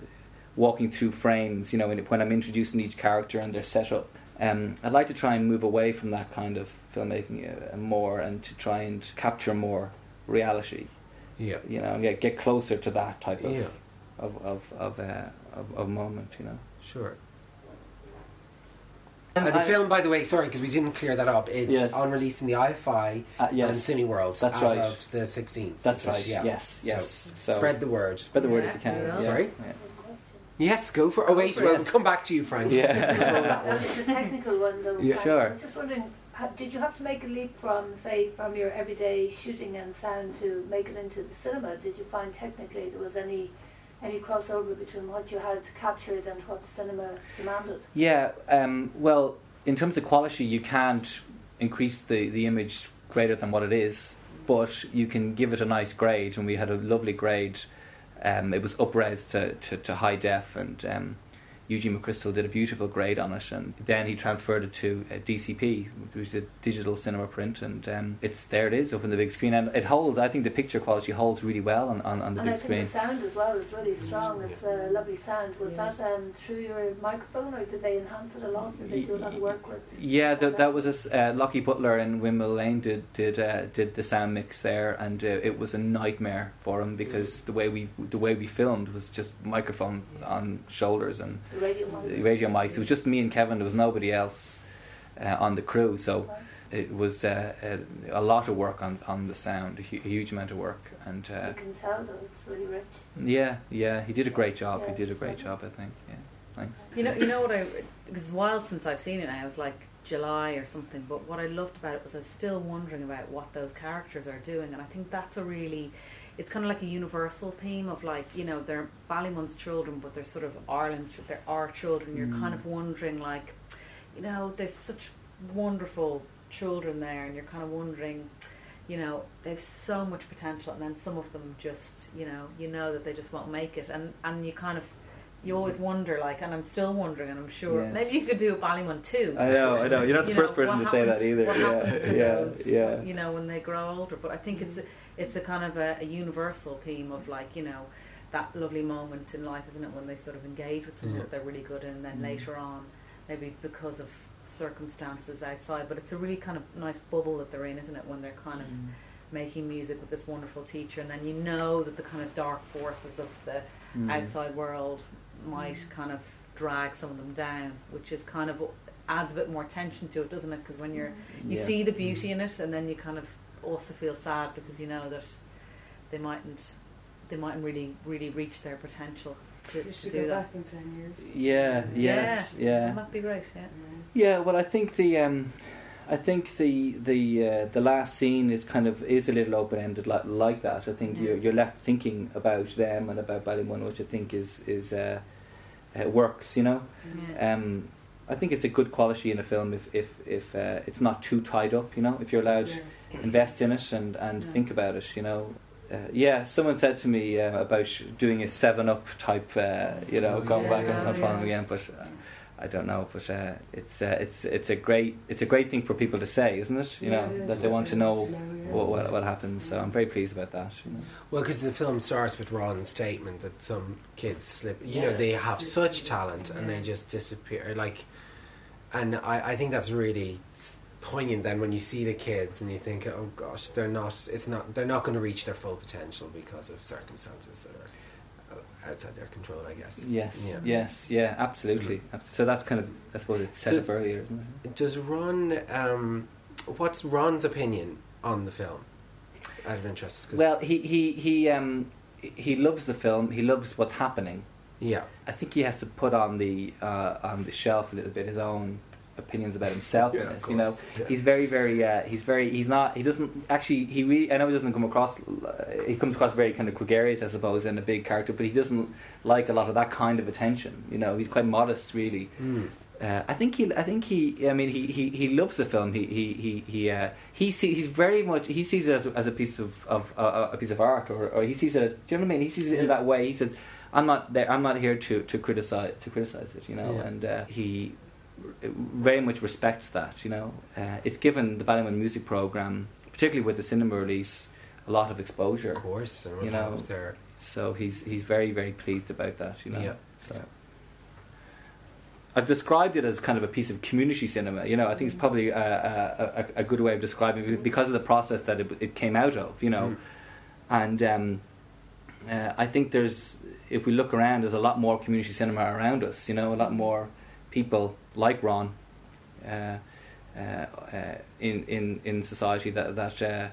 walking through frames you know when, when I'm introducing each character and their setup um, I'd like to try and move away from that kind of filmmaking uh, more and to try and capture more reality. Yeah, you know get, get closer to that type of yeah, of of of, uh, of, of moment, you know. sure. Uh, the I- film, by the way, sorry, because we didn't clear that up. It's Yes. on release in the IFI Uh, yes, and Cineworld That's as right. of the 16th. that's which- right. yeah. Yes, yes. So, Spread the word. spread the word if you can. Yeah. Sorry? Yeah. Yes, go for. Oh wait, for well, it. we'll come back to you, Frank. Yeah. Control that one. That's a technical one, though. Yeah. Frank. Sure. I was just wondering, did you have to make a leap from, say, from your everyday shooting and sound to make it into the cinema? Did you find technically there was any any crossover between what you had captured and what cinema demanded? Yeah. Um, well, in terms of quality, you can't increase the the image greater than what it is, but you can give it a nice grade, and we had a lovely grade. Um, it was upres to, to, to high def, and um, Eugene McChrystal did a beautiful grade on it, and then he transferred it to uh, DCP, which is a digital cinema print, and um, it's there. It is up on the big screen, and it holds. I think the picture quality holds really well on, on, on the and I big think screen. the sound as well is really strong. It's a lovely sound. Was Yeah. that um, through your microphone, or did they enhance it a lot? Did they do a lot of work with? Yeah, that that was a s uh, Lockie Butler in Windmill Lane did did uh, did the sound mix there, and uh, it was a nightmare for him because the way we the way we filmed was just microphone on shoulders and The radio mic? radio mics. It was just me and Kevin. There was nobody else uh, on the crew, so it was uh, a, a lot of work on, on the sound, a, hu- a huge amount of work, and uh, You can tell though, it's really rich. yeah, yeah, he did a great job. Yeah, He did a great job, I think. Yeah, thanks. You know, you know what I? Because it's a while since I've seen it now. It was like July or something. But what I loved about it was I was still wondering about what those characters are doing, and I think that's a really. It's kind of like a universal theme of like you know they're Ballymun's children, but they're sort of Ireland's. Children. They're our children. You're Mm. kind of wondering like, you know, there's such wonderful children there, and you're kind of wondering. You know, they've so much potential, and then some of them just, you know, you know that they just won't make it, and and you kind of you always wonder, like, and I'm still wondering, and I'm sure Yes. maybe you could do a Ballymun too. I know, I know. You're not the You first know, person to say that either. What yeah, happens to yeah, those, yeah. you know, when they grow older? But I think it's a, it's a kind of a, a universal theme of like, you know, that lovely moment in life, isn't it, when they sort of engage with someone Yeah. that they're really good in, and then Mm. later on, maybe because of circumstances outside. But it's a really kind of nice bubble that they're in, isn't it, when they're kind of making music with this wonderful teacher, and then you know that the kind of dark forces of the Mm. outside world might kind of drag some of them down, which is kind of adds a bit more tension to it, doesn't it? Because when you're you Yeah. see the beauty in it, and then you kind of also feel sad because you know that they mightn't they mightn't really really reach their potential to, You to do go that. back in ten years. Yeah, yes, yeah. that'd be great. Yeah. Yeah, well, I think the um, I think the the uh, the last scene is kind of is a little open ended like, like that. I think Yeah. you're you're left thinking about them and about Ballymun, which I think is is uh, uh, works. You know, Yeah. um, I think it's a good quality in a film if if if uh, it's not too tied up. You know, if you're allowed to invest in it and and Yeah. think about it. You know. Uh, yeah, someone said to me uh, about doing a Seven Up type, uh, you know, Oh, going yeah, back and, yeah, following yeah. again. But uh, I don't know, but uh, it's uh, it's it's a great it's a great thing for people to say, isn't it? You know that they want to know what, what what happens. So I'm very pleased about that. You know. Well, because the film starts with Ron's statement that some kids slip. You know, they have such talent and they just disappear. Like, and I, I think that's really poignant. Then when you see the kids and you think, oh gosh, they're not. It's not. They're not going to reach their full potential because of circumstances that are outside their control. I guess. Yes, Yeah. yes, yeah, absolutely. So that's kind of I suppose it's set Does- up earlier, it? Does Ron? Um, what's Ron's opinion on the film? Out of interest. Well, he he he um he loves the film. He loves what's happening. yeah. I think he has to put on the uh, on the shelf a little bit his own opinions about himself Yeah, in it. You know. Yeah. he's very very uh, he's very he's not he doesn't actually he really I know he doesn't come across uh, he comes across very kind of gregarious I suppose and a big character, but he doesn't like a lot of that kind of attention. You know, he's quite modest really. Mm. Uh, I think he. I think he. I mean, he, he, he loves the film. He he he he. Uh, he see, He's very much. He sees it as a, as a piece of of uh, a piece of art, or, or he sees it as. Do you know what I mean? He sees it in that way. He says, "I'm not there. I'm not here to to criticize to criticize it." You know, Yeah. and uh, he very much respects that. You know, uh, it's given the Ballymun music program, particularly with the cinema release, a lot of exposure. Of course, You know, their So he's he's very very pleased about that. You know. Yeah. So. Yeah. I've described it as kind of a piece of community cinema. You know, I think it's probably a, a, a, a good way of describing it because of the process that it, it came out of. You know, Mm. and um, uh, I think there's, if we look around, there's a lot more community cinema around us. You know, a lot more people like Ron uh, uh, uh, in in in society that that uh,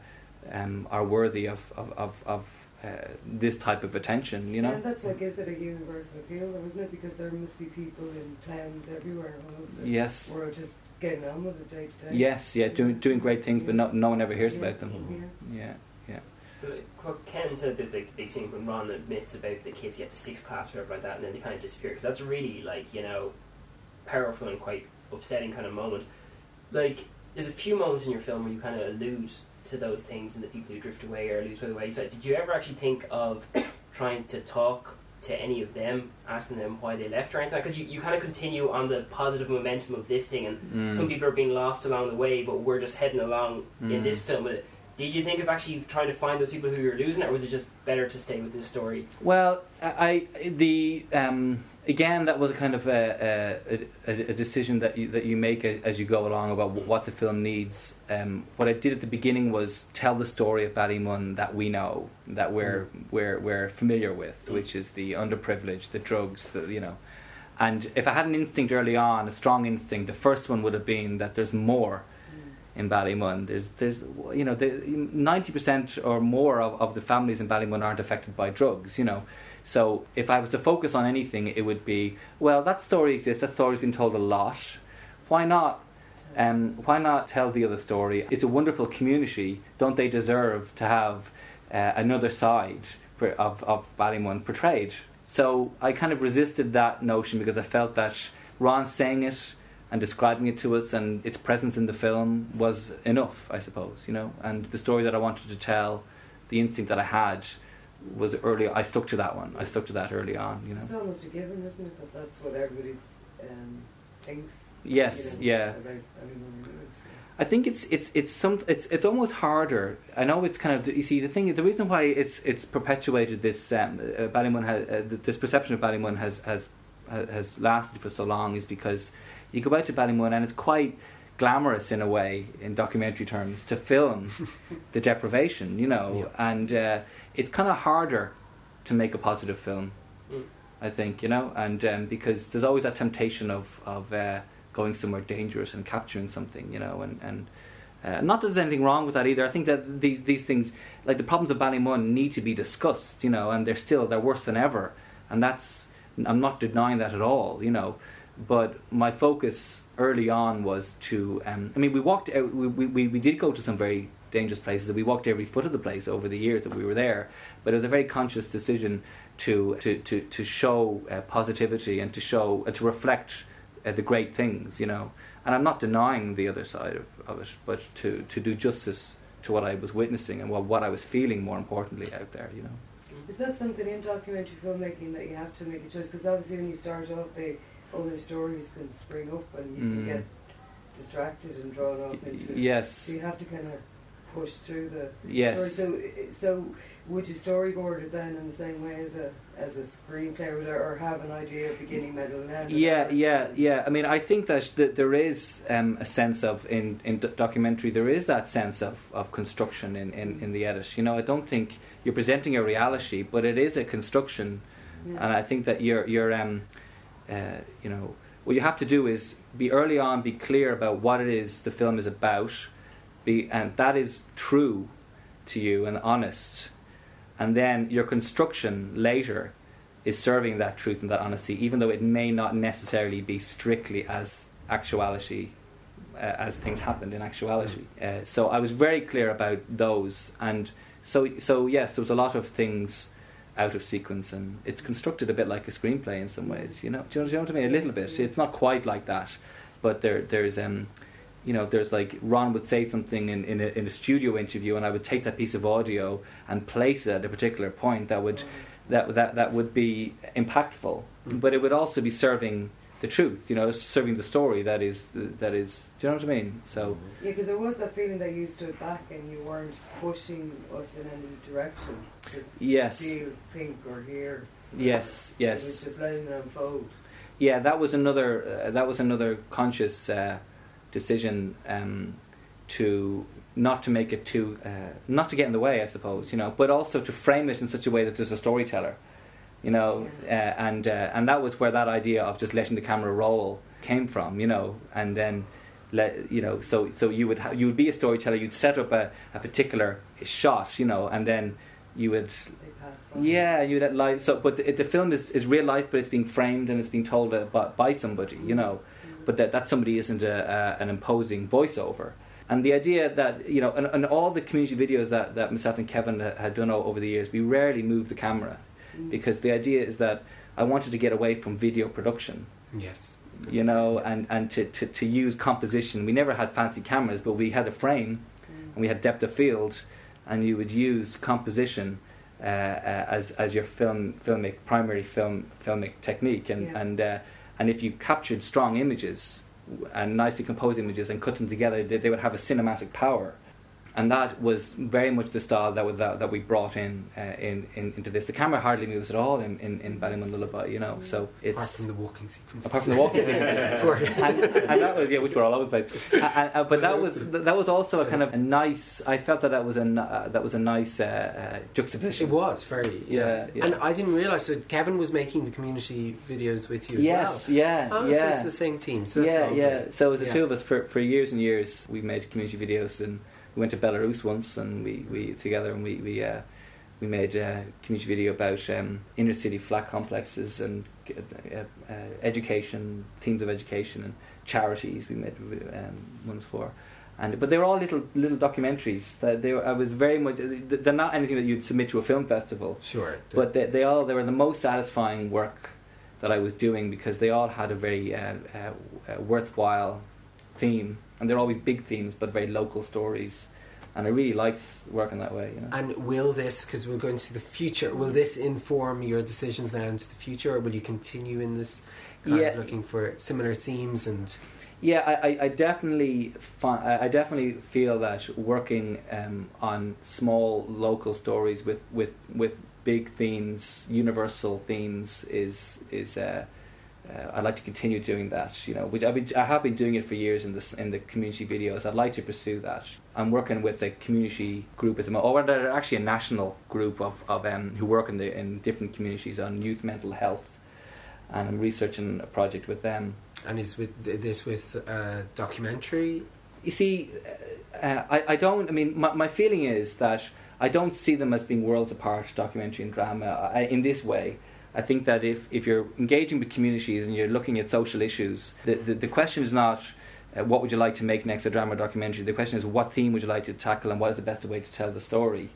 um, are worthy of of of, of uh, this type of attention. You know. And that's what gives it a universal appeal, though, isn't it? Because there must be people in towns everywhere all over the Yes. world just getting on with it day to day. Yes, yeah, doing doing great things, but no, no one ever hears Yeah. about them. Yeah. Yeah, yeah. But what Ken said that the big scene when Ron admits about the kids get to sixth class or whatever like that, and then they kind of disappear because that's really like you know powerful and quite upsetting kind of moment. Like there's a few moments in your film where you kind of allude to those things and the people who drift away or lose by the wayside. Did you ever actually think of trying to talk to any of them, asking them why they left or anything? Because you, you kind of continue on the positive momentum of this thing, and Mm. some people are being lost along the way, but we're just heading along in Mm. this film with it. Did you think of actually trying to find those people who you're losing, or was it just better to stay with this story? Well, I I- the um, again that was a kind of a, a, a, a decision that you that you make as you go along about wh- what the film needs. Um, what I did at the beginning was tell the story of Ballymun that we know, that we're we're we're familiar with, Mm. which is the underprivileged, the drugs, the you know. And if I had an instinct early on, a strong instinct, the first one would have been that there's more. in Ballymun. There's, there's, you know, ninety percent or more of, of the families in Ballymun aren't affected by drugs. You know, so if I was to focus on anything, it would be well, that story exists. That story's been told a lot. Why not? Um, why not tell the other story? It's a wonderful community. Don't they deserve to have uh, another side of of Ballymun portrayed? So I kind of resisted that notion because I felt that Ron saying it and describing it to us and its presence in the film was enough, I suppose, you know. And the story that I wanted to tell, the instinct that I had was early. I stuck to that one. I stuck to that early on. You know, It's almost a given, isn't it? That that's what everybody's um, thinks. yes, you know, yeah. About everyone who. I think it's it's it's some it's it's almost harder. I know it's kind of you see the thing. The reason why it's it's perpetuated this um, uh, Ballymun has uh, this perception of Ballymun has has has lasted for so long is because you go out to Ballymun and it's quite glamorous in a way in documentary terms to film the deprivation, you know, Yeah. and uh, it's kind of harder to make a positive film. Mm. I think you know, and um, because there's always that temptation of of uh, going somewhere dangerous and capturing something, you know, and and uh, not that there's anything wrong with that either. I think that these these things, like the problems of Ballymun, need to be discussed, you know, and they're still they're worse than ever, and that's I'm not denying that at all, you know, but my focus early on was to, um, I mean, we walked out, we, we we did go to some very dangerous places, and we walked every foot of the place over the years that we were there, but it was a very conscious decision to to to, to show uh, positivity and to show uh, to reflect uh, the great things, you know. And I'm not denying the other side of, of it, but to, to do justice to what I was witnessing and what, what I was feeling, more importantly, out there, you know. Is that something in documentary filmmaking that you have to make a choice? Because obviously, when you start off, the other stories can spring up and you Mm. can get distracted and drawn off into. Yes. So you have to kind of push through the Yes. story. So, so would you storyboard it then in the same way as a as a screenplay, or, or have an idea of beginning, middle, and end? Yeah, yeah, yeah. I mean, I think that, that there is um, a sense of in in d- documentary there is that sense of, of construction in, in, in the edit. You know, I don't think you're presenting a reality, but it is a construction, Yeah. and I think that you're you're um, uh, you know what you have to do is be early on, be clear about what it is the film is about, be and that is true to you and honest, and then your construction later is serving that truth and that honesty, even though it may not necessarily be strictly as actuality, uh, as things happened in actuality. Uh, so I was very clear about those, and so so yes, there was a lot of things out of sequence, and it's constructed a bit like a screenplay in some ways. You know, do you know, do you know what I mean? A little bit. It's not quite like that, but there there's um. You know, there's like Ron would say something in, in, a, in a studio interview, and I would take that piece of audio and place it at a particular point that would that that that would be impactful, Mm. but it would also be serving the truth. You know, serving the story that is that is. Do you know what I mean? So Yeah, because there was that feeling that you stood back and you weren't pushing us in any direction to yes, feel, think, or hear. yes, It was yes, just letting it unfold. yeah. That was another uh, that was another conscious uh, decision um, to not to make it too uh, not to get in the way, I suppose. You know, but also to frame it in such a way that there's a storyteller. You know, uh, and uh, and that was where that idea of just letting the camera roll came from. You know, and then let you know. So so you would ha- you would be a storyteller. You'd set up a, a particular shot. You know, and then you would They pass by. yeah, you let life. So, but the, the film is, is real life, but it's being framed and it's being told uh, by, by somebody, you know. But that that somebody isn't a, a, an imposing voiceover. And the idea that you know, and, and all the community videos that, that myself and Kevin had done o- over the years, we rarely move the camera Mm. because the idea is that I wanted to get away from video production, Yes. you know, and and to, to, to use composition. We never had fancy cameras, but we had a frame Mm. and we had depth of field, and you would use composition uh, uh, as as your film filmic primary film filmic technique, and Yeah. and uh, and if you captured strong images and nicely composed images and cut them together, they, they would have a cinematic power. And that was very much the style that was, that, that we brought in, uh, in, in into this. The camera hardly moves at all in in, in Ballymun Lullaby, you know. So it's apart from the walking sequence. apart from the walking sequences. and, and that was yeah, which were all over the place. And, and, but that was that was also a kind of a nice. I felt that that was a uh, that was a nice uh, uh, juxtaposition. It was very yeah. Yeah, yeah. and I didn't realize. So Kevin was making the community videos with you as Yes, well. yeah, Oh, so yeah. it's the same team. So yeah, yeah. So it was the Yeah. two of us for, for years and years. We made community videos, and we went to Belarus once, and we, we together, and we we uh, we made a community video about um, inner city flat complexes and uh, uh, education, themes of education and charities. We made um, ones for. And, but they were all little little documentaries. That they were, I was very much. They're not anything that you'd submit to a film festival. Sure. But they, they all they were the most satisfying work that I was doing because they all had a very uh, uh, uh, worthwhile theme, and they're always big themes, but very local stories. And I really liked working that way. You know. And will this, because we're going to the future, will this inform your decisions now into the future, or will you continue in this kind Yeah. of looking for similar themes and Yeah, I, I, definitely fi- I I definitely feel that working um, on small local stories with, with, with big themes, universal themes, is is uh, uh, I'd like to continue doing that. You know, which I've been, I have been doing it for years in this in the community videos. I'd like to pursue that. I'm working with a community group at the moment, or they're actually a national group of, of um, who work in the in different communities on youth mental health, and I'm researching a project with them. and is with this with uh, documentary? You see, uh, I, I don't. I mean, my, my feeling is that I don't see them as being worlds apart, documentary and drama, I, in this way. I think that if, if you're engaging with communities and you're looking at social issues, the, the, the question is not uh, what would you like to make next, a drama or documentary. The question is what theme would you like to tackle and what is the best way to tell the story.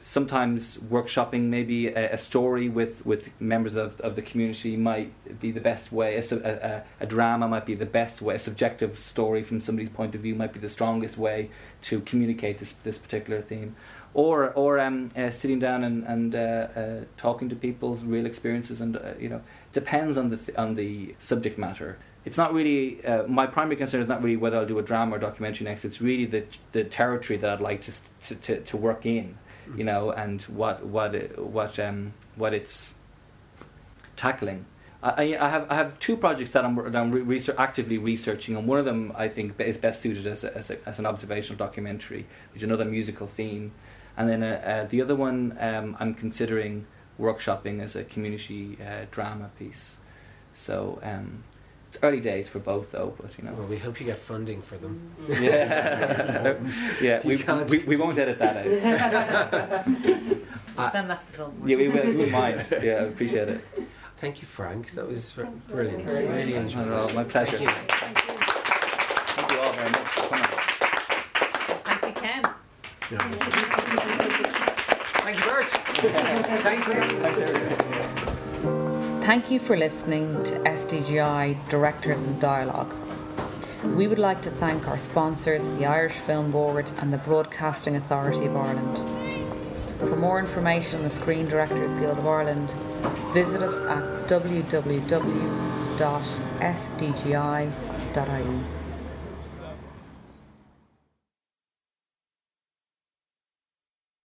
Sometimes workshopping maybe a, a story with, with members of, of the community might be the best way. A, a, a, drama might be the best way. A subjective story from somebody's point of view might be the strongest way to communicate this, this particular theme. Or, or um, uh, sitting down and, and uh, uh, talking to people's real experiences, and uh, you know, depends on the th- on the subject matter. It's not really uh, my primary concern is not really whether I'll do a drama or documentary next. It's really the the territory that I'd like to to, to, to work in, you know, and what what what um what it's tackling. I, I I have I have two projects that I'm, that I'm research, actively researching, and one of them I think is best suited as a, as, a, as an observational documentary, which is another musical theme, and then uh, uh, the other one um, I'm considering workshopping as a community uh, drama piece. So um, it's early days for both, though. But you know, Well, we hope you get funding for them. yeah, yeah, we, can't we, we won't edit that out. Send that to the film. Yeah, we will. We wouldn't. Yeah, I appreciate it. Thank you, Frank. That was r- brilliant. Really nice. enjoyed Oh, it. my pleasure. Thank you. Thank you all very much for coming. Thank you, Ken. Thank you, Bert. Thank you. Thank you for listening to SDGI Directors and Dialogue. We would like to thank our sponsors, the Irish Film Board and the Broadcasting Authority of Ireland. For more information on the Screen Directors Guild of Ireland, visit us at www.sdgi.ie.